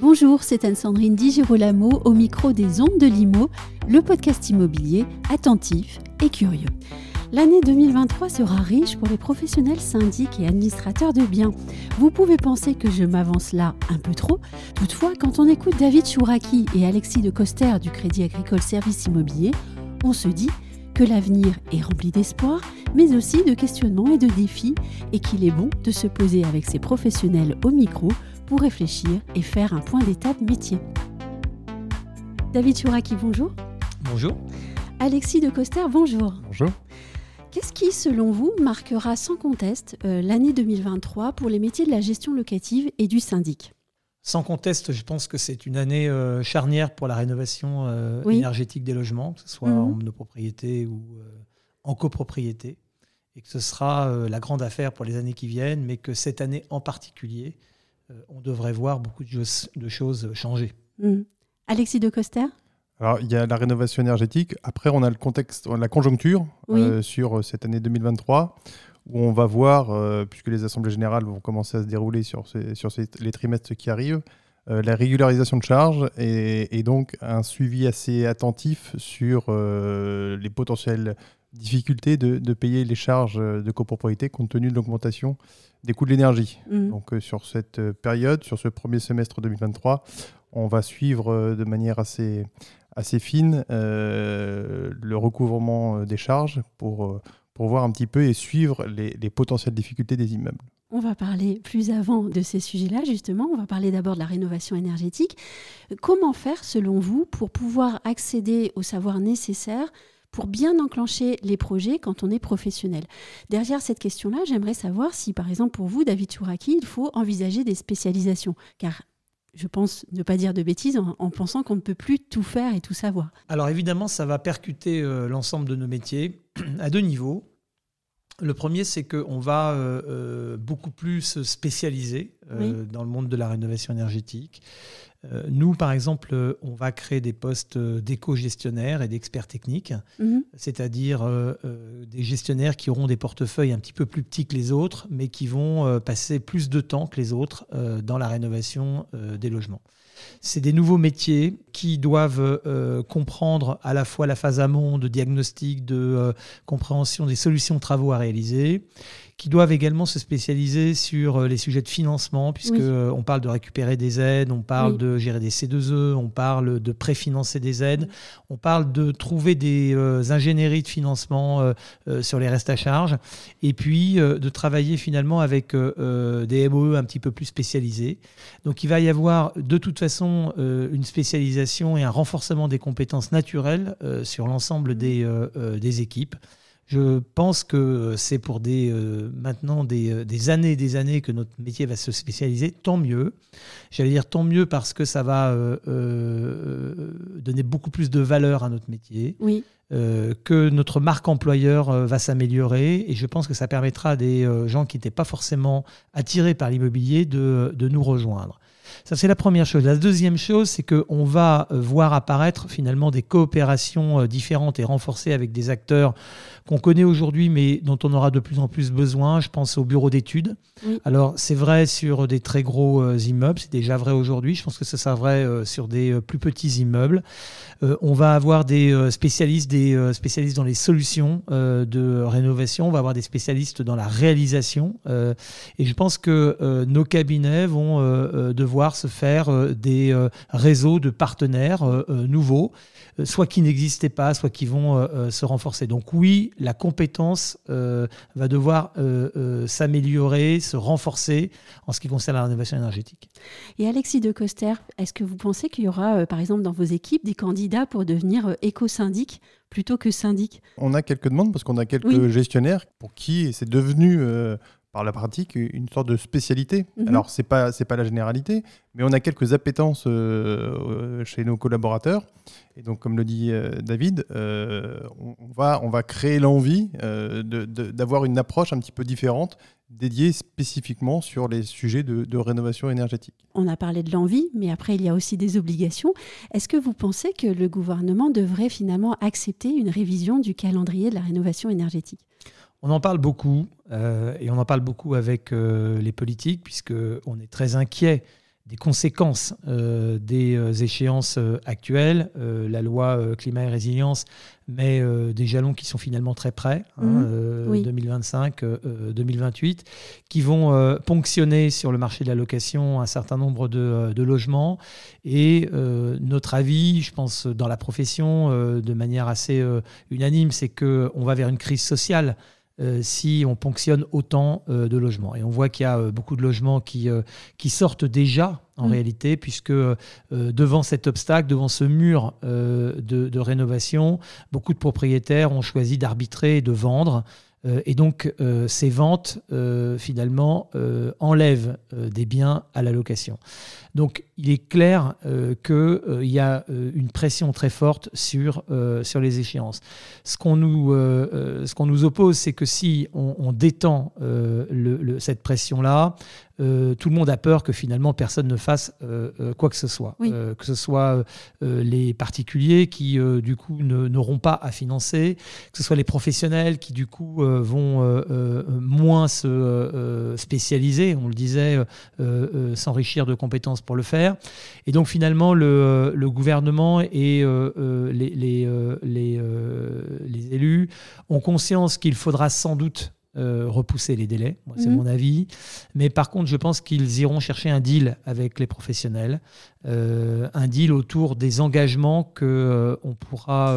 Bonjour, c'est Anne-Sandrine Di Girolamo au micro des Ondes de Limo, le podcast immobilier attentif et curieux. L'année 2023 sera riche pour les professionnels syndics et administrateurs de biens. Vous pouvez penser que je m'avance là un peu trop. Toutefois, quand on écoute David Chouraki et Alexis de Coster du Crédit Agricole Service Immobilier, on se dit que l'avenir est rempli d'espoir, mais aussi de questionnements et de défis, et qu'il est bon de se poser avec ces professionnels au micro pour réfléchir et faire un point d'état de métier. David Chouraki, bonjour. Bonjour. Alexis de Coster, bonjour. Bonjour. Qu'est-ce qui, selon vous, marquera sans conteste euh, l'année 2023 pour les métiers de la gestion locative et du syndic? Sans conteste, je pense que c'est une année euh, charnière pour la rénovation euh, Oui. énergétique des logements, que ce soit Mhm. en monopropriété ou en copropriété, et que ce sera la grande affaire pour les années qui viennent, mais que cette année en particulier, on devrait voir beaucoup de, choses- changer. Hmm. Alexis de Coster? Alors, il y a la rénovation énergétique. Après, on a le contexte, la conjoncture Oui. euh, sur cette année 2023, où on va voir, euh, puisque les assemblées générales vont commencer à se dérouler sur, ces- sur ces- les trimestres qui arrivent, euh, la régularisation de charges et, et donc un suivi assez attentif sur euh, les potentielles difficultés de, de payer les charges de copropriété compte tenu de l'augmentation des coûts de l'énergie. Hmm. Donc euh, sur cette euh, période, sur ce premier semestre 2023, on va suivre euh, de manière assez, assez fine euh, le recouvrement euh, des charges pour, euh, pour voir un petit peu et suivre les, les potentielles difficultés des immeubles. On va parler plus avant de ces sujets-là, justement. On va parler d'abord de la rénovation énergétique. Comment faire, selon vous, pour pouvoir accéder au savoir nécessaire pour bien enclencher les projets quand on est professionnel? Derrière cette question-là, j'aimerais savoir si, par exemple, pour vous, David Chouraki, il faut envisager des spécialisations. Car je pense ne pas dire de bêtises en, en pensant qu'on ne peut plus tout faire et tout savoir. Alors évidemment, ça va percuter euh, l'ensemble de nos métiers à deux niveaux. Le premier, c'est qu'on va euh, euh, beaucoup plus se spécialiser euh, dans le monde de la rénovation énergétique. Euh, nous, par exemple, on va créer des postes d'éco-gestionnaires et d'experts techniques, Mhm. c'est-à-dire euh, euh, des gestionnaires qui auront des portefeuilles un petit peu plus petits que les autres, mais qui vont euh, passer plus de temps que les autres euh, dans la rénovation des logements. C'est des nouveaux métiers qui doivent comprendre à la fois la phase amont de diagnostic, de compréhension des solutions de travaux à réaliser, qui doivent également se spécialiser sur euh, les sujets de financement, puisque Oui. euh, on parle de récupérer des aides, on parle Oui. de gérer des C2E, on parle de préfinancer des aides, Oui. on parle de trouver des euh, ingénieries de financement euh, euh, sur les restes à charge, et puis de travailler finalement avec des MOE un petit peu plus spécialisés. Donc il va y avoir de toute façon une spécialisation et un renforcement des compétences naturelles sur l'ensemble des, des équipes. Je pense que c'est pour des, euh, maintenant des, euh, des années et des années que notre métier va se spécialiser. Tant mieux. J'allais dire tant mieux parce que ça va euh, euh, donner beaucoup plus de valeur à notre métier Oui, que notre marque employeur va s'améliorer et je pense que ça permettra à des gens qui n'étaient pas forcément attirés par l'immobilier de, de nous rejoindre. Ça, c'est la première chose. La deuxième chose, c'est qu'on va euh, voir apparaître finalement des coopérations euh, différentes et renforcées avec des acteurs qu'on connaît aujourd'hui, mais dont on aura de plus en plus besoin. Je pense au bureau d'études. Oui. Alors, c'est vrai sur des très gros euh, immeubles, c'est déjà vrai aujourd'hui. Je pense que ce sera vrai sur des plus petits immeubles. On va avoir des spécialistes, des spécialistes dans les solutions de rénovation. On va avoir des spécialistes dans la réalisation. et je pense que nos cabinets vont euh, se faire euh, des euh, réseaux de partenaires euh, nouveaux, soit qui n'existaient pas, soit qui vont se renforcer. Donc oui, la compétence euh, va devoir euh, euh, s'améliorer, se renforcer en ce qui concerne la rénovation énergétique. Et Alexis de Coster, est-ce que vous pensez qu'il y aura, euh, par exemple, dans vos équipes, des candidats pour devenir euh, éco-syndic plutôt que syndic? On a quelques demandes parce qu'on a quelques Oui. gestionnaires pour qui c'est devenu euh, par la pratique une sorte de spécialité. Mhm. Alors c'est pas c'est pas la généralité, mais on a quelques appétences euh, euh, chez nos collaborateurs. Et donc comme le dit euh, David, euh, on, va on va créer l'envie d'avoir une approche un petit peu différente dédié spécifiquement sur les sujets de, rénovation énergétique. On a parlé de l'envie, mais après il y a aussi des obligations. Est-ce que vous pensez que le gouvernement devrait finalement accepter une révision du calendrier de la rénovation énergétique? On en parle beaucoup euh, et on en parle beaucoup avec euh, les politiques puisqu'on est très inquiet des conséquences euh, des échéances actuelles. la loi climat et résilience met des jalons qui sont finalement très près, 2025, hein, 2028, qui vont ponctionner sur le marché de la location un certain nombre de, de logements. Et notre avis, je pense, dans la profession, de manière assez unanime, c'est qu'on va vers une crise sociale. Euh, si on ponctionne autant euh, de logements. Et on voit qu'il y a euh, beaucoup de logements qui, qui sortent déjà en mm. réalité, puisque devant cet obstacle, devant ce mur de, de, rénovation, beaucoup de propriétaires ont choisi d'arbitrer et de vendre. Et donc, ces ventes, finalement, enlèvent des biens à la location. Donc il est clair euh, qu'il euh, y a euh, une pression très forte sur, les échéances. Ce qu'on nous, oppose, c'est que si on, détend cette pression-là, tout le monde a peur que finalement personne ne fasse quoi que ce soit. que ce soit les particuliers qui du coup n'auront pas à financer, que ce soit les professionnels qui du coup vont moins se spécialiser, on le disait, s'enrichir de compétences pour le faire. Et donc finalement, le, le gouvernement et euh, euh, les, les, euh, les, les, élus ont conscience qu'il faudra sans doute repousser les délais, c'est mhm. mon avis. Mais par contre, je pense qu'ils iront chercher un deal avec les professionnels, un deal autour des engagements que on pourra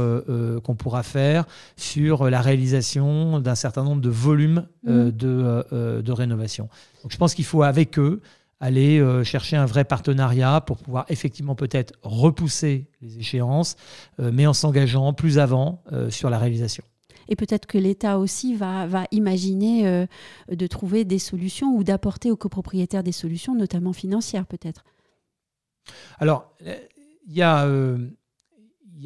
qu'on pourra faire sur la réalisation d'un certain nombre de volumes mhm. de, de rénovation. Donc, je pense qu'il faut avec eux aller euh, chercher un vrai partenariat pour pouvoir effectivement peut-être repousser les échéances, euh, mais en s'engageant plus avant euh, sur la réalisation. Et peut-être que l'État aussi va, imaginer de trouver des solutions ou d'apporter aux copropriétaires des solutions, notamment financières peut-être. Alors, il y a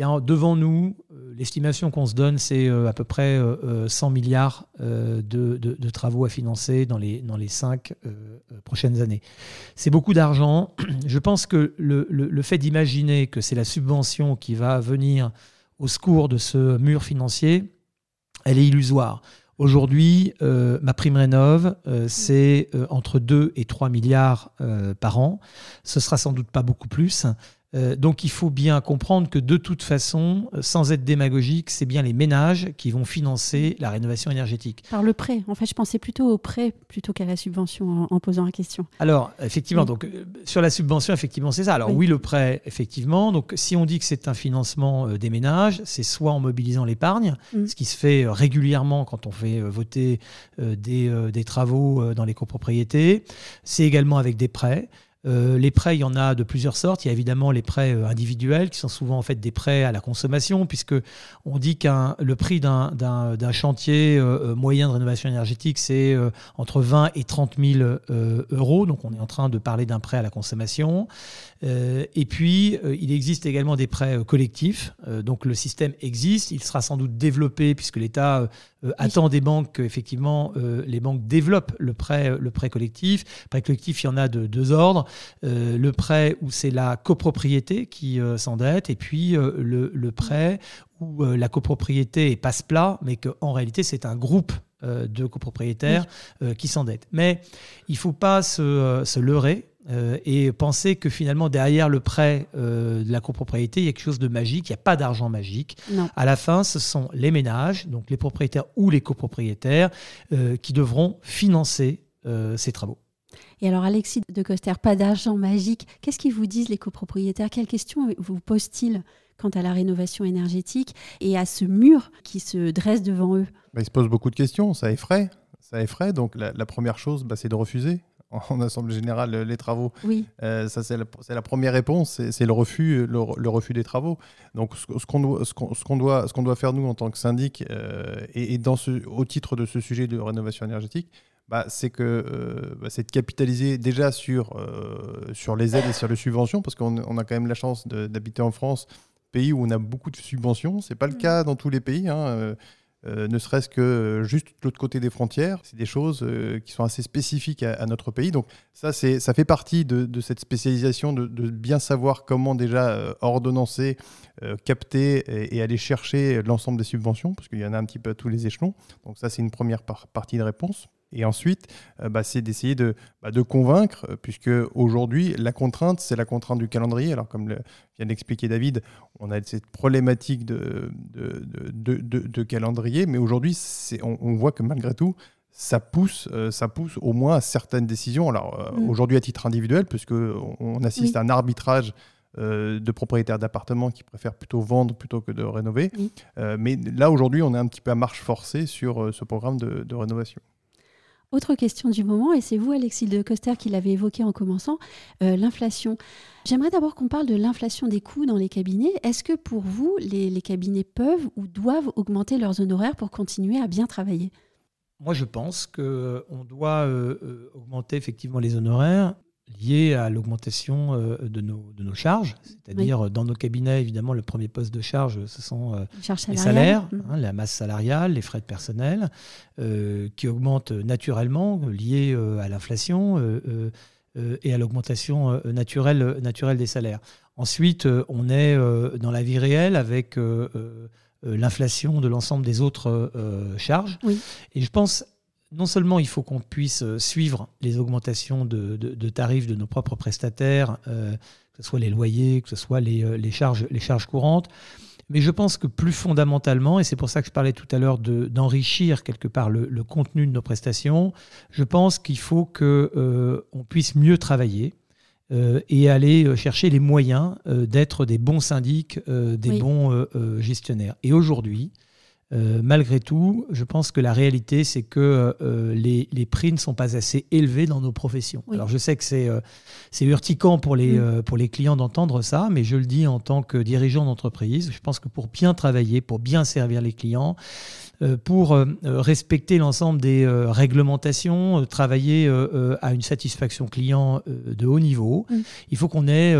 a devant nous, euh, l'estimation qu'on se donne, c'est euh, à peu près 100 euh, milliards de, travaux à financer dans les, dans les cinq prochaines années. C'est beaucoup d'argent. Je pense que le, fait d'imaginer que c'est la subvention qui va venir au secours de ce mur financier, elle est illusoire. Aujourd'hui, ma prime rénov, c'est entre 2 et 3 milliards par an. Ce sera sans doute pas beaucoup plus. Euh, donc il faut bien comprendre que de toute façon, euh, sans être démagogique, c'est bien les ménages qui vont financer la rénovation énergétique. Par le prêt. En fait, je pensais plutôt au prêt plutôt qu'à la subvention en, posant la question. Alors, effectivement, donc euh, sur la subvention, effectivement, c'est ça. Alors oui. le prêt, effectivement. Donc si on dit que c'est un financement des ménages, c'est soit en mobilisant l'épargne, mm. ce qui se fait régulièrement quand on fait voter des, des travaux dans les copropriétés. C'est également avec des prêts. Euh, les prêts, il y en a de plusieurs sortes. Il y a évidemment les prêts euh, individuels qui sont souvent en fait des prêts à la consommation, puisque on dit qu'un le prix d'un chantier euh, moyen de rénovation énergétique c'est entre 20 et 30 000 euros. Donc on est en train de parler d'un prêt à la consommation. et puis il existe également des prêts collectifs. donc le système existe. Il sera sans doute développé puisque l'État attend des banques effectivement les banques développent le prêt le prêt collectif. Le prêt collectif, il y en a de deux ordres. Euh, le prêt où c'est la copropriété qui euh, s'endette, et puis euh, le, prêt où la copropriété est passe-plat, mais qu'en réalité c'est un groupe de copropriétaires qui s'endettent. Mais il ne faut pas se, leurrer. Et penser que finalement derrière le prêt de la copropriété, il y a quelque chose de magique, il n'y a pas d'argent magique. À la fin, ce sont les ménages, donc les propriétaires ou les copropriétaires, qui devront financer ces travaux. Et alors, Alexis de Coster, pas d'argent magique. Qu'est-ce qu'ils vous disent, les copropriétaires? Quelles questions vous posent-ils quant à la rénovation énergétique et à ce mur qui se dresse devant eux? Bah, Ils se posent beaucoup de questions. Ça effraie. Ça effraie. Donc, la, première chose, bah, c'est de refuser en Assemblée générale les travaux. Oui. Euh, ça, c'est la, première réponse, c'est le refus, le, refus des travaux. Donc, ce, qu'on doit, ce qu'on doit, ce qu'on doit faire nous en tant que syndic, euh, et, dans ce, au titre de ce sujet de rénovation énergétique, bah, c'est que euh, bah, c'est de capitaliser déjà sur, euh, sur les aides et sur les subventions, parce qu'on a quand même la chance d'habiter en France, pays où on a beaucoup de subventions. Ce n'est pas le mm. cas dans tous les pays. Hein. Ne serait-ce que juste de l'autre côté des frontières. C'est des choses qui sont assez spécifiques à, notre pays. Donc ça, ça fait partie de, cette spécialisation, de, bien savoir comment déjà ordonnancer, capter et, aller chercher l'ensemble des subventions, parce qu'il y en a un petit peu à tous les échelons. Donc ça, c'est une première partie de réponse. Et ensuite, euh, bah, c'est d'essayer de, bah, de, convaincre, euh, puisque aujourd'hui, la contrainte, c'est la contrainte du calendrier. Alors, comme le, vient d'expliquer David, on a cette problématique de, de, de, calendrier, mais aujourd'hui, on, on voit que malgré tout, ça pousse, euh, ça pousse au moins à certaines décisions. Alors, mm. aujourd'hui, à titre individuel, puisqu'on on assiste à un arbitrage de propriétaires d'appartements qui préfèrent plutôt vendre plutôt que de rénover. mais là, aujourd'hui, on est un petit peu à marche forcée sur ce programme de, de rénovation. Autre question du moment, et c'est vous, Alexis de Coster, qui l'avez évoqué en commençant, euh, l'inflation. J'aimerais d'abord qu'on parle de l'inflation des coûts dans les cabinets. Est-ce que pour vous, les, cabinets peuvent ou doivent augmenter leurs honoraires pour continuer à bien travailler? Moi, je pense qu'on doit euh, euh, augmenter effectivement les honoraires lié à l'augmentation euh, de nos, de nos charges. C'est-à-dire, dans nos cabinets, évidemment, le premier poste de charge, ce sont euh, les salaires, mm. hein, la masse salariale, les frais de personnel, euh, qui augmentent naturellement, liés à l'inflation et à l'augmentation naturelle, naturelle des salaires. Ensuite, on est dans la vie réelle avec l'inflation de l'ensemble des autres charges. Et je pense non seulement il faut qu'on puisse euh, suivre les augmentations de, tarifs de nos propres prestataires, euh, que ce soit les loyers, que ce soit les, euh, charges, les charges courantes, mais je pense que plus fondamentalement, et c'est pour ça que je parlais tout à l'heure d'enrichir quelque part le, contenu de nos prestations, je pense qu'il faut qu'on on puisse mieux travailler. et aller chercher les moyens d'être des bons syndics, des bons gestionnaires. Et aujourd'hui, euh, malgré tout, je pense que la réalité, c'est que euh, les, prix ne sont pas assez élevés dans nos professions. Alors je sais que c'est euh, urticant pour les, mm. pour les clients d'entendre ça, mais je le dis en tant que dirigeant d'entreprise, je pense que pour bien travailler, pour bien servir les clients, euh, pour euh, respecter l'ensemble des euh, réglementations, travailler à une satisfaction client de haut niveau. Mm. Il faut qu'on ait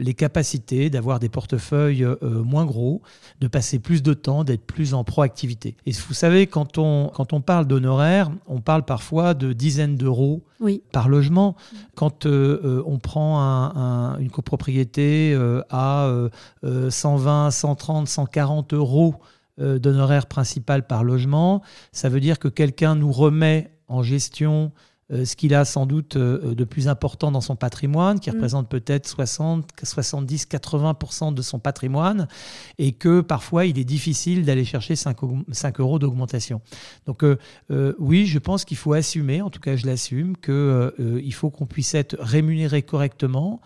les capacités d'avoir des portefeuilles moins gros, de passer plus de temps, d'être plus en Et vous savez, quand on, quand on parle d'honoraires, on parle parfois de dizaines d'euros par logement. Quand on prend une copropriété à 120, 130, 140 euros euh, d'honoraires principal par logement. Ça veut dire que quelqu'un nous remet en gestion euh, ce qu'il a sans doute euh, de plus important dans son patrimoine, qui mm. représente peut-être 60, 70, 80% de son patrimoine, et que parfois il est difficile d'aller chercher 5, euros d'augmentation. Donc euh, oui, je pense qu'il faut assumer, en tout cas je l'assume, qu'il faut qu'on puisse être rémunéré correctement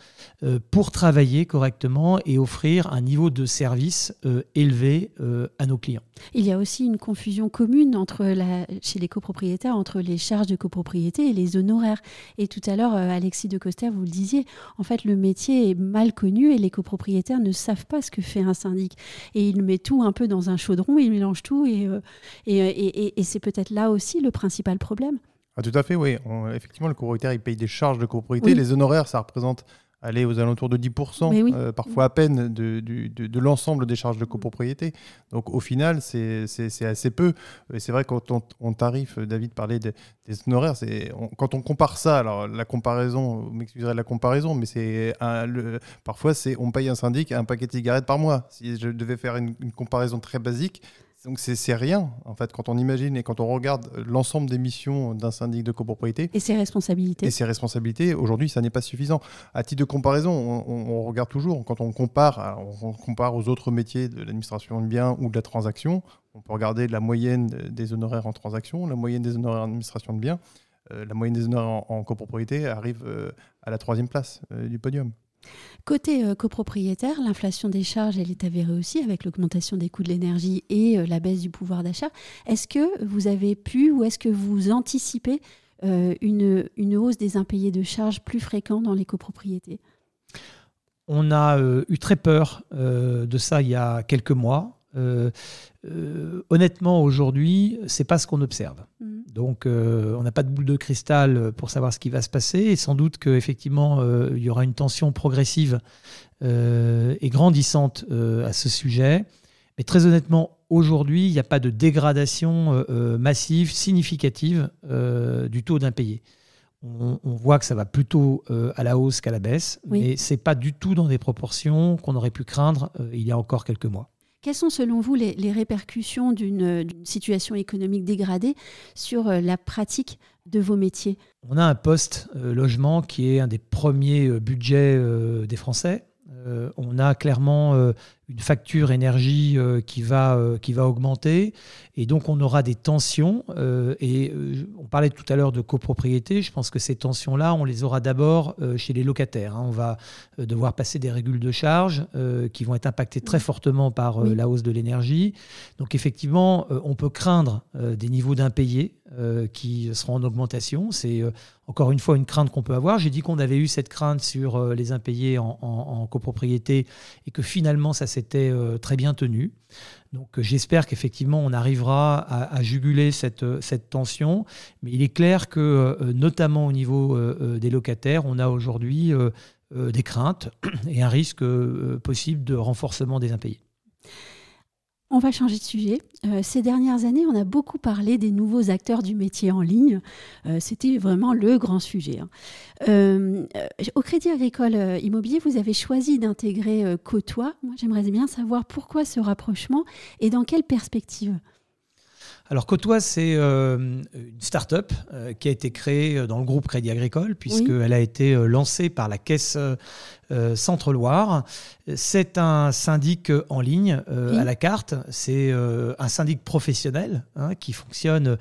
pour travailler correctement et offrir un niveau de service élevé à nos clients. Il y a aussi une confusion commune entre la, chez les copropriétaires entre les charges de copropriété les honoraires. Et tout à l'heure, euh, Alexis de Coster, vous le disiez, en fait, le métier est mal connu et les copropriétaires ne savent pas ce que fait un syndic. Et il met tout un peu dans un chaudron, il mélange tout, et, euh, et, et, c'est peut-être là aussi le principal problème. Ah, tout à fait, oui. effectivement, le copropriétaire, il paye des charges de copropriété. Les honoraires, ça représente aller aux alentours de 10%, euh, parfois à peine de, de, l'ensemble des charges de copropriété. Donc au final, c'est assez peu. Et c'est vrai quand on, on tarife, David parlait des, honoraires, quand on compare ça, alors la comparaison, vous m'excuserez de la comparaison, mais c'est parfois c'est on paye un syndic un paquet de cigarettes par mois. Si je devais faire une, une comparaison très basique, donc c'est rien, en fait, quand on imagine et quand on regarde l'ensemble des missions d'un syndic de copropriété. Et ses responsabilités. Et ses responsabilités, aujourd'hui, ça n'est pas suffisant. À titre de comparaison, on, regarde toujours, quand on compare, on compare aux autres métiers de l'administration de biens ou de la transaction, on peut regarder la moyenne des honoraires en transaction, la moyenne des honoraires en administration de biens. Euh, la moyenne des honoraires en, copropriété arrive euh, à la troisième place euh, du podium. Côté euh, copropriétaire, l'inflation des charges, elle est avérée aussi avec l'augmentation des coûts de l'énergie et euh, la baisse du pouvoir d'achat. Est-ce que vous avez pu ou est-ce que vous anticipez euh, une, une, hausse des impayés de charges plus fréquents dans les copropriétés? On a eu très peur de ça il y a quelques mois. Honnêtement, aujourd'hui, c'est pas ce qu'on observe. Mmh. Donc, euh, on n'a pas de boule de cristal pour savoir ce qui va se passer. Et sans doute qu'effectivement, euh, il y aura une tension progressive euh, et grandissante à ce sujet. Mais très honnêtement, aujourd'hui, il n'y a pas de dégradation massive, significative du taux d'impayé. On, on, voit que ça va plutôt à la hausse qu'à la baisse, mais ce n'est pas du tout dans des proportions qu'on aurait pu craindre il y a encore quelques mois. Quelles sont selon vous les, répercussions d'une situation économique dégradée sur euh, la pratique de vos métiers? On a un poste euh, logement qui est un des premiers euh, budgets des Français. on a clairement une facture énergie euh, qui, va, euh, qui va augmenter. Et donc, on aura des tensions. Euh, et on parlait tout à l'heure de copropriété. Je pense que ces tensions-là, on les aura d'abord chez les locataires. Hein. On va devoir passer des régules de charge qui vont être impactées très fortement par la hausse de l'énergie. Donc, effectivement, on peut craindre des niveaux d'impayés qui seront en augmentation. C'est encore une fois une crainte qu'on peut avoir. J'ai dit qu'on avait eu cette crainte sur les impayés en, en copropriété et que finalement, ça s'est euh, très bien tenu. Donc euh, j'espère qu'effectivement on arrivera à, juguler cette, euh, cette, tension. Mais il est clair que notamment au niveau des locataires, on a aujourd'hui des craintes et un risque possible de renforcement des impayés. On va changer de sujet. Euh, ces dernières années, on a beaucoup parlé des nouveaux acteurs du métier en ligne. Euh, c'était vraiment le grand sujet. Hein. Euh, au Crédit Agricole Immobilier, vous avez choisi d'intégrer Côtois. Moi, j'aimerais bien savoir pourquoi ce rapprochement et dans quelle perspective? Alors Côtois, c'est euh, une start-up euh, qui a été créée euh, dans le groupe Crédit Agricole, puisqu'elle a été lancée par la Caisse Centre-Loire. C'est un syndic en ligne à la carte. C'est un syndic professionnel hein, qui fonctionne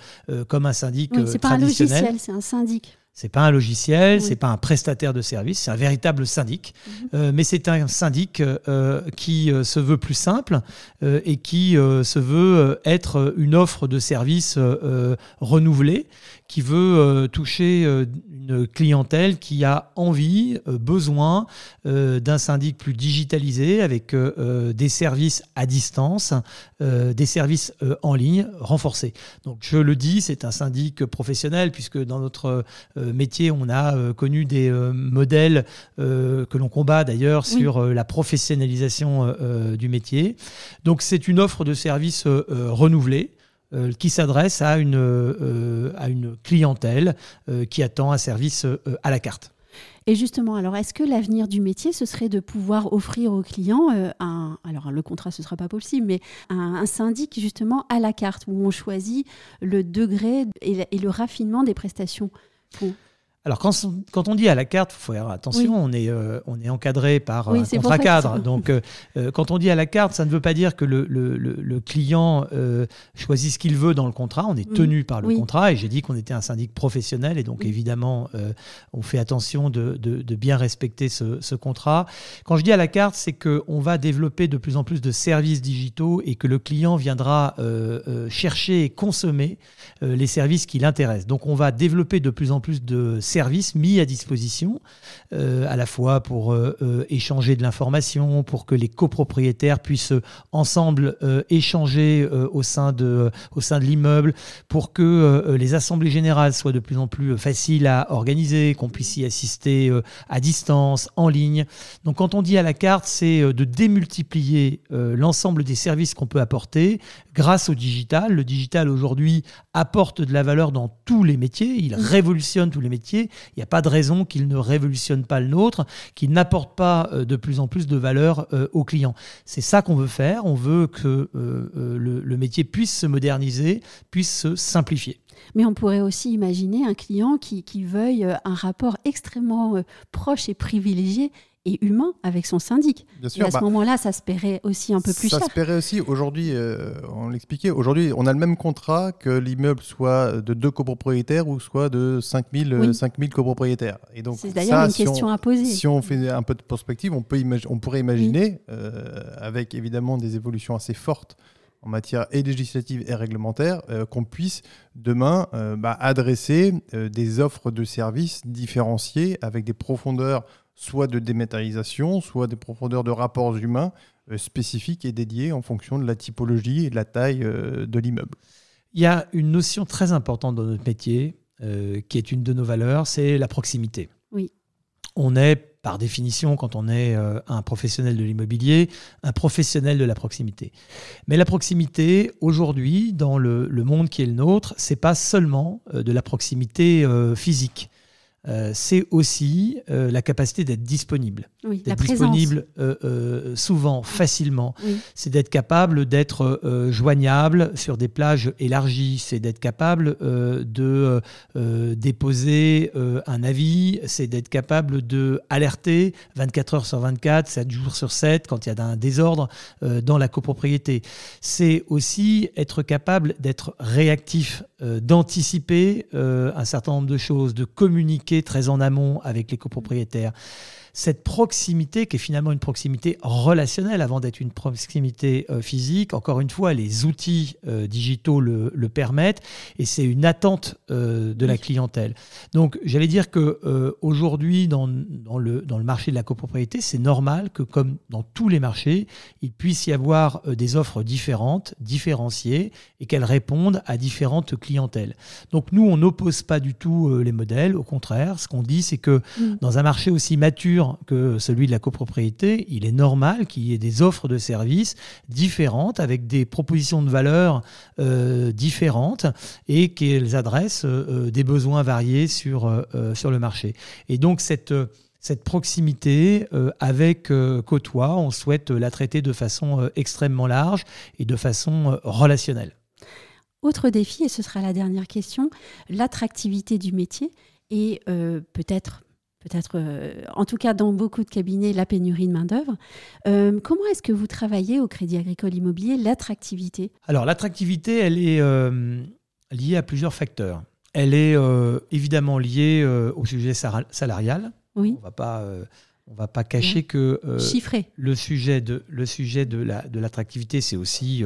comme un syndic oui, c'est pas un logiciel, c'est un syndic. C'est pas un logiciel, c'est pas un prestataire de service, c'est un véritable syndic. Mhm. Euh, mais c'est un syndic euh, qui euh, se veut plus simple et qui se veut être une offre de service renouvelée, qui veut toucher une clientèle qui a envie, besoin d'un syndic plus digitalisé avec des services à distance, des services en ligne renforcés. Donc je le dis, c'est un syndic professionnel puisque dans notre euh, métier, on a euh, connu des euh, modèles que l'on combat d'ailleurs sur la professionnalisation du métier. Donc c'est une offre de service renouvelée qui s'adresse à une, à une clientèle qui attend un service à la carte. Et justement, alors est-ce que l'avenir du métier, ce serait de pouvoir offrir aux clients un, alors le contrat ce sera pas possible, mais un, syndic justement à la carte où on choisit le degré et le raffinement des prestations alors, quand, on dit à la carte, il faut faire attention, on, est, euh, on est encadré par un contrat cadre. Donc, euh, euh, quand on dit à la carte, ça ne veut pas dire que le, le, client choisit ce qu'il veut dans le contrat. On est tenu par le contrat. Et j'ai dit qu'on était un syndic professionnel. Et donc, évidemment, on fait attention de, de, bien respecter ce, ce, contrat. Quand je dis à la carte, c'est qu'on va développer de plus en plus de services digitaux et que le client viendra chercher et consommer les services qui l'intéressent. Donc, on va développer de plus en plus de services mis à disposition, euh, à la fois pour euh, euh, échanger de l'information, pour que les copropriétaires puissent ensemble échanger au sein de, au sein de l'immeuble, pour que les assemblées générales soient de plus en plus faciles à organiser, qu'on puisse y assister à distance, en ligne. Donc quand on dit à la carte, c'est de démultiplier l'ensemble des services qu'on peut apporter grâce au digital. Le digital aujourd'hui apporte de la valeur dans tous les métiers, il révolutionne tous les métiers il n'y a pas de raison qu'il ne révolutionne pas le nôtre, qu'il n'apporte pas euh, de plus en plus de valeur euh, aux clients. C'est ça qu'on veut faire. On veut que euh, le, métier puisse se moderniser, puisse se simplifier. Mais on pourrait aussi imaginer un client qui, qui veuille un rapport extrêmement proche et privilégié et humain avec son syndic. Bien sûr, et à ce bah, moment-là, ça se paierait aussi un peu plus cher. Ça se paierait aussi. Aujourd'hui, euh, on l'expliquait, aujourd'hui, on a le même contrat que l'immeuble soit de deux copropriétaires ou soit de 5000 oui. 5000 copropriétaires. Et donc, c'est d'ailleurs une question à poser. Si on fait un peu de perspective, on, peut on pourrait imaginer, euh, avec évidemment des évolutions assez fortes en matière et législative et réglementaire, euh, qu'on puisse demain bah, adresser des offres de services différenciées avec des profondeurs soit de dématérialisation, soit des profondeurs de rapports humains euh, spécifiques et dédiés en fonction de la typologie et de la taille euh, de l'immeuble. Il y a une notion très importante dans notre métier, euh, qui est une de nos valeurs, c'est la proximité. Oui. On est par définition, quand on est euh, un professionnel de l'immobilier, un professionnel de la proximité. Mais la proximité, aujourd'hui, dans le, le, monde qui est le nôtre, c'est pas seulement euh, de la proximité euh, physique. Euh, c'est aussi euh, la capacité d'être disponible. Oui, d'être disponible euh, souvent, facilement. Oui. C'est d'être capable d'être joignable sur des plages élargies. C'est d'être capable de déposer un avis. C'est d'être capable de alerter 24 heures sur 24, 7 jours sur 7 quand il y a un désordre dans la copropriété. C'est aussi être capable d'être réactif, d'anticiper un certain nombre de choses, de communiquer très en amont avec les copropriétaires cette proximité qui est finalement une proximité relationnelle avant d'être une proximité euh, physique. Encore une fois, les outils euh, digitaux le, le, permettent et c'est une attente euh, de la clientèle. Donc, j'allais dire que aujourd'hui, dans, dans, le, dans le marché de la copropriété, c'est normal que, comme dans tous les marchés, il puisse y avoir des offres différentes, différenciées et qu'elles répondent à différentes clientèles. Donc, nous, on n'oppose pas du tout les modèles. Au contraire, ce qu'on dit, c'est que mmh. dans un marché aussi mature que celui de la copropriété, il est normal qu'il y ait des offres de services différentes, avec des propositions de valeur euh, différentes, et qu'elles adressent euh, des besoins variés sur, euh, sur le marché. Et donc cette cette proximité euh, avec euh, Côtois, on souhaite la traiter de façon euh, extrêmement large et de façon relationnelle. Autre défi, et ce sera la dernière question, l'attractivité du métier et peut-être peut-être, euh, en tout cas dans beaucoup de cabinets, la pénurie de main-d'œuvre. Euh, comment est-ce que vous travaillez au Crédit Agricole Immobilier l'attractivité? Alors, l'attractivité, elle est euh, liée à plusieurs facteurs. Elle est évidemment liée au sujet salarial. Oui. On va pas. on va pas cacher que le sujet de le sujet de la de l'attractivité, c'est aussi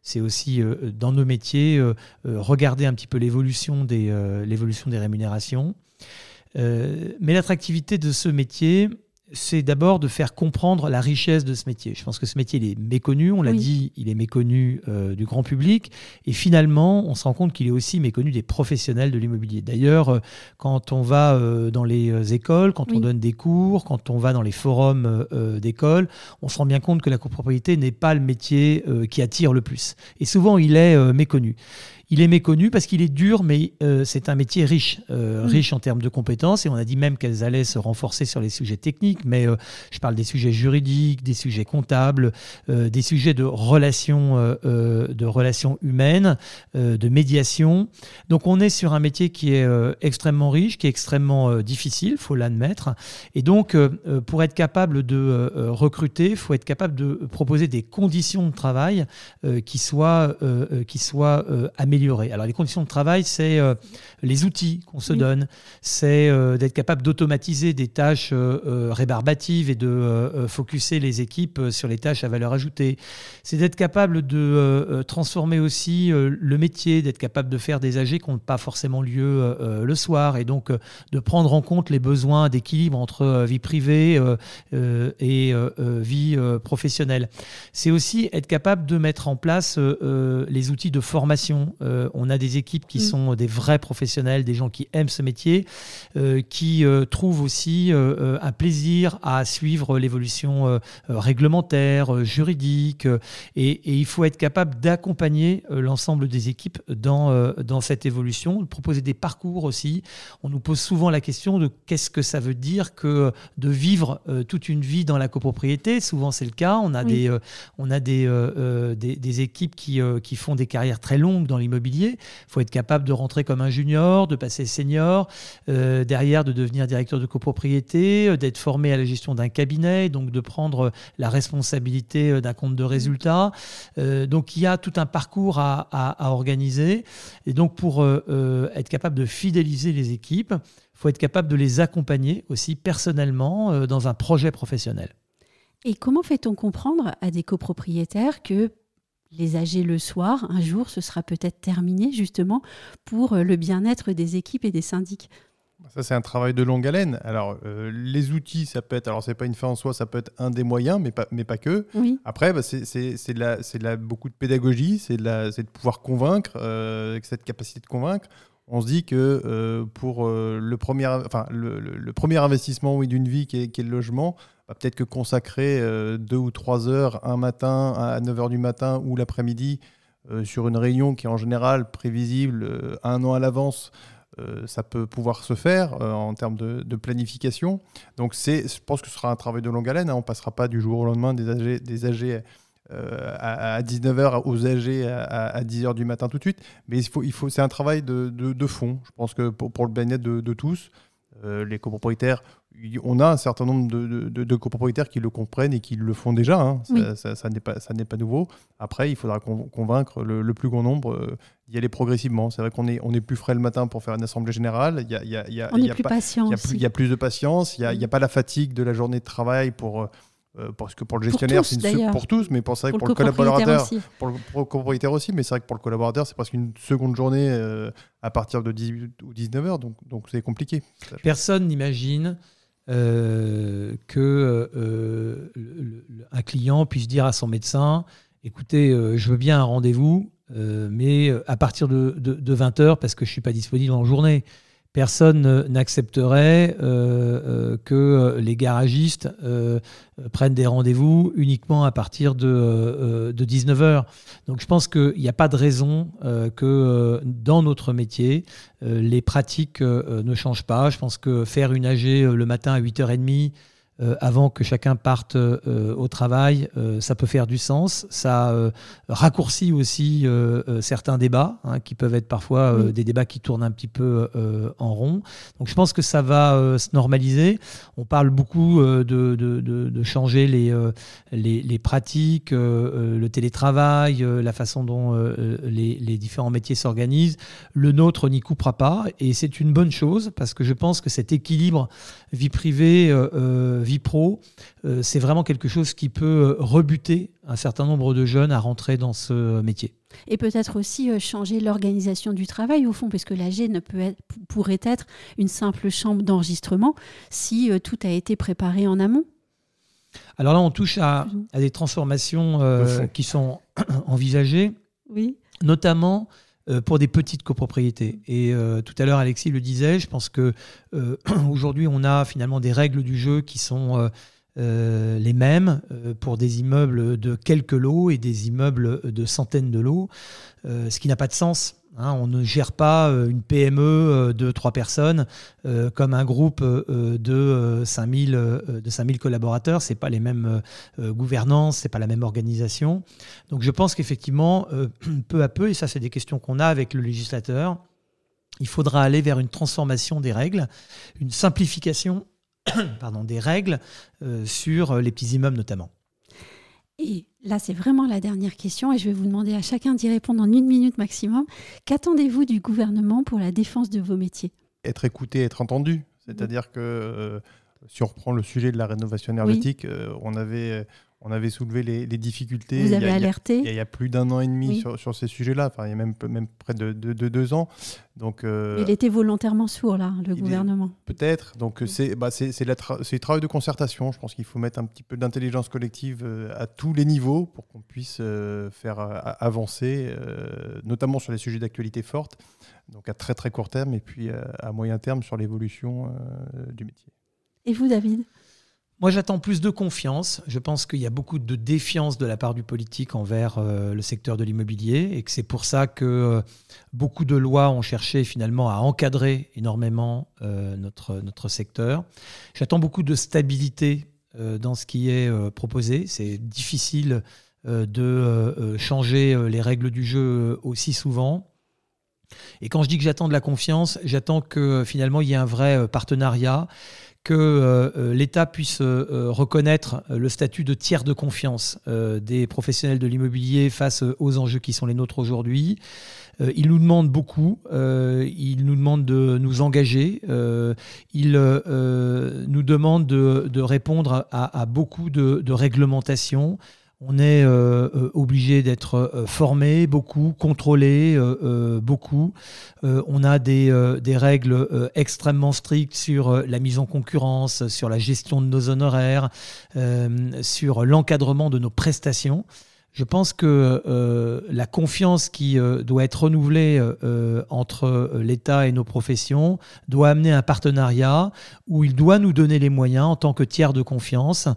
c'est aussi dans nos métiers regarder un petit peu l'évolution des l'évolution des rémunérations. Euh, mais l'attractivité de ce métier, c'est d'abord de faire comprendre la richesse de ce métier. Je pense que ce métier il est méconnu, on l'a Oui. dit, il est méconnu euh, du grand public, et finalement, on se rend compte qu'il est aussi méconnu des professionnels de l'immobilier. D'ailleurs, euh, quand on va euh, dans les écoles, quand on donne des cours, quand on va dans les forums d'école, on se rend bien compte que la copropriété n'est pas le métier qui attire le plus. Et souvent, il est méconnu. Il est méconnu parce qu'il est dur, mais euh, c'est un métier riche, euh, Mm. riche en termes de compétences. Et on a dit même qu'elles allaient se renforcer sur les sujets techniques, mais euh, je parle des sujets juridiques, des sujets comptables, des sujets de relations, de relations humaines, de médiation. Donc on est sur un métier qui est extrêmement riche, qui est extrêmement difficile, faut l'admettre. Et donc pour être capable de recruter, faut être capable de proposer des conditions de travail qui soient, qui soient euh, Alors les conditions de travail, c'est euh, les outils qu'on se Oui. donne, c'est euh, d'être capable d'automatiser des tâches euh, rébarbatives et de focuser les équipes sur les tâches à valeur ajoutée. C'est d'être capable de transformer aussi le métier, d'être capable de faire des AG qui n'ont pas forcément lieu le soir et donc de prendre en compte les besoins d'équilibre entre vie privée et vie professionnelle. C'est aussi être capable de mettre en place les outils de formation. Euh, on a des équipes qui Mm. sont des vrais professionnels, des gens qui aiment ce métier, euh, qui euh, trouvent aussi un plaisir à suivre l'évolution réglementaire, juridique. et, et il faut être capable d'accompagner l'ensemble des équipes dans, dans cette évolution, de proposer des parcours aussi. On nous pose souvent la question de qu'est-ce que ça veut dire que de vivre toute une vie dans la copropriété. Souvent, c'est le cas. On a Oui. des, on a des, des, des équipes qui, qui font des carrières très longues dans l'immobilier. Il faut être capable de rentrer comme un junior, de passer senior, euh, derrière de devenir directeur de copropriété, euh, d'être formé à la gestion d'un cabinet, donc de prendre la responsabilité euh, d'un compte de résultat. Euh, donc il y a tout un parcours à, organiser. Et donc pour euh, euh, être capable de fidéliser les équipes, il faut être capable de les accompagner aussi personnellement euh, dans un projet professionnel. Et comment fait-on comprendre à des copropriétaires que les âgés le soir, un jour, ce sera peut-être terminé justement pour euh, le bien-être des équipes et des syndics Ça, c'est un travail de longue haleine. Alors, euh, les outils, ça peut être, alors c'est pas une fin en soi, ça peut être un des moyens, mais pas, mais pas que. Oui, Après, bah, c'est beaucoup de pédagogie, c'est de, la- de pouvoir convaincre, euh, avec cette capacité de convaincre. on se dit que pour le, premier, enfin, le, premier investissement oui, d'une vie qui est, qui est, le logement, bah, peut-être que consacrer deux ou trois heures un matin à 9 h du matin ou l'après-midi sur une réunion qui est en général prévisible un an à l'avance, euh, ça peut pouvoir se faire euh, en termes de, planification. Donc je pense que ce sera un travail de longue haleine. Hein. On ne passera pas du jour au lendemain des AG, des AG euh, à, 19h aux AG à, 10h du matin tout de suite. Mais il faut, il faut, c'est un travail de, de, fond. Je pense que pour, le bien-être de, tous, les copropriétaires, on a un certain nombre de, copropriétaires qui le comprennent et qui le font déjà. Hein. Ça, ça, n'est pas, pas, nouveau. Après, il faudra convaincre le, plus grand nombre d'y aller progressivement. C'est vrai qu'on est, on est plus frais le matin pour faire une assemblée générale. Il y a, il y a, il y a, on est plus patient. Il y, a plus, il y a plus de patience. Il n'y a, pas la fatigue de la journée de travail pour. Euh, parce que pour le gestionnaire, c'est pour tous, mais pour, vrai pour, le, collaborateur, pour le, aussi, mais c'est vrai que pour le collaborateur, c'est presque une seconde journée euh, à partir de 18 ou 19 heures, donc donc c'est compliqué. Personne n'imagine euh, que euh, un client puisse dire à son médecin écoutez, euh, je veux bien un rendez-vous, mais à partir de, de, 20 heures parce que je ne suis pas disponible en journée personne n'accepterait euh, euh, que les garagistes euh, prennent des rendez-vous uniquement à partir de, 19h. Donc je pense qu'il n'y a pas de raison que dans notre métier, les pratiques ne changent pas. Je pense que faire une AG le matin à 8h30, euh, avant que chacun parte euh, au travail, euh, ça peut faire du sens. Ça raccourcit aussi certains débats, hein, qui peuvent être parfois des débats qui tournent un petit peu en rond. Donc je pense que ça va se normaliser. On parle beaucoup de, de, changer les, les, les, pratiques, le télétravail, la façon dont les, les différents métiers s'organisent. Le nôtre n'y coupera pas et c'est une bonne chose parce que je pense que cet équilibre vie privée, vie pro, euh, c'est vraiment quelque chose qui peut euh, rebuter un certain nombre de jeunes à rentrer dans ce métier. Et peut-être aussi euh, changer l'organisation du travail au fond, parce que l'AG ne peut être, pourrait être une simple chambre d'enregistrement si tout a été préparé en amont. Alors là, on touche à, des transformations qui sont envisagées, oui. notamment euh, pour des petites copropriétés. Et euh, tout à l'heure, Alexis le disait, je pense que euh, aujourd'hui, on a finalement des règles du jeu qui sont les mêmes pour des immeubles de quelques lots et des immeubles de centaines de lots, ce qui n'a pas de sens Hein, on ne gère pas euh, une PME euh, de trois personnes euh, comme un groupe de 5000 de 5000 collaborateurs. C'est pas les mêmes gouvernances, c'est pas la même organisation. Donc je pense qu'effectivement, peu à peu, et ça c'est des questions qu'on a avec le législateur, il faudra aller vers une transformation des règles, une simplification pardon, des règles sur les petits immeubles notamment. Et là, c'est vraiment la dernière question et je vais vous demander à chacun d'y répondre en une minute maximum. Qu'attendez-vous du gouvernement pour la défense de vos métiers? Être écouté, être entendu. C'est-à-dire que euh, si on reprend le sujet de la rénovation énergétique, euh, on avait on avait soulevé les, difficultés. Vous avez alerté Il y, a, plus d'un an et demi sur, ces sujets-là, enfin, il y a même, même près de, deux ans. Donc, euh, il était volontairement sourd, là, le gouvernement. Peut-être. Donc, c'est bah, le travail de concertation. Je pense qu'il faut mettre un petit peu d'intelligence collective euh, à tous les niveaux pour qu'on puisse euh, faire avancer, notamment sur les sujets d'actualité forte, donc à très très court terme, et puis à moyen terme sur l'évolution du métier. Et vous, David? Moi, j'attends plus de confiance. Je pense qu'il y a beaucoup de défiance de la part du politique envers euh, le secteur de l'immobilier et que c'est pour ça que euh, beaucoup de lois ont cherché finalement à encadrer énormément euh, notre, notre secteur. J'attends beaucoup de stabilité dans ce qui est proposé. C'est difficile de changer les règles du jeu aussi souvent. Et quand je dis que j'attends de la confiance, j'attends que finalement il y ait un vrai partenariat que euh, euh, l'État puisse euh, reconnaître le statut de tiers de confiance des professionnels de l'immobilier face aux enjeux qui sont les nôtres aujourd'hui. il nous demande beaucoup, il nous demande de nous engager, il nous demande de, répondre à, beaucoup de réglementations on est euh, euh, obligé d'être euh, formé beaucoup, contrôlé beaucoup. on a des, règles extrêmement strictes sur la mise en concurrence, sur la gestion de nos honoraires, sur l'encadrement de nos prestations. Je pense que euh, la confiance qui euh, doit être renouvelée euh, entre l'État et nos professions doit amener un partenariat où il doit nous donner les moyens, en tant que tiers de confiance,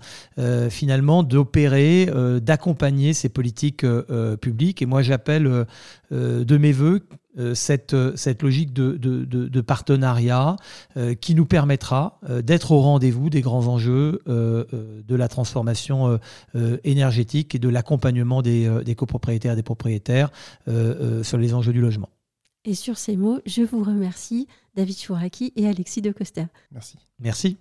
finalement, d'opérer, d'accompagner ces politiques publiques. Et moi, j'appelle de mes voeux cette, cette logique de, de, de, partenariat qui nous permettra d'être au rendez-vous des grands enjeux de la transformation énergétique et de l'accompagnement euh, des, copropriétaires et des propriétaires euh, euh, sur les enjeux du logement. Et sur ces mots, je vous remercie, David Chouraki et Alexis de Costa. Merci. Merci.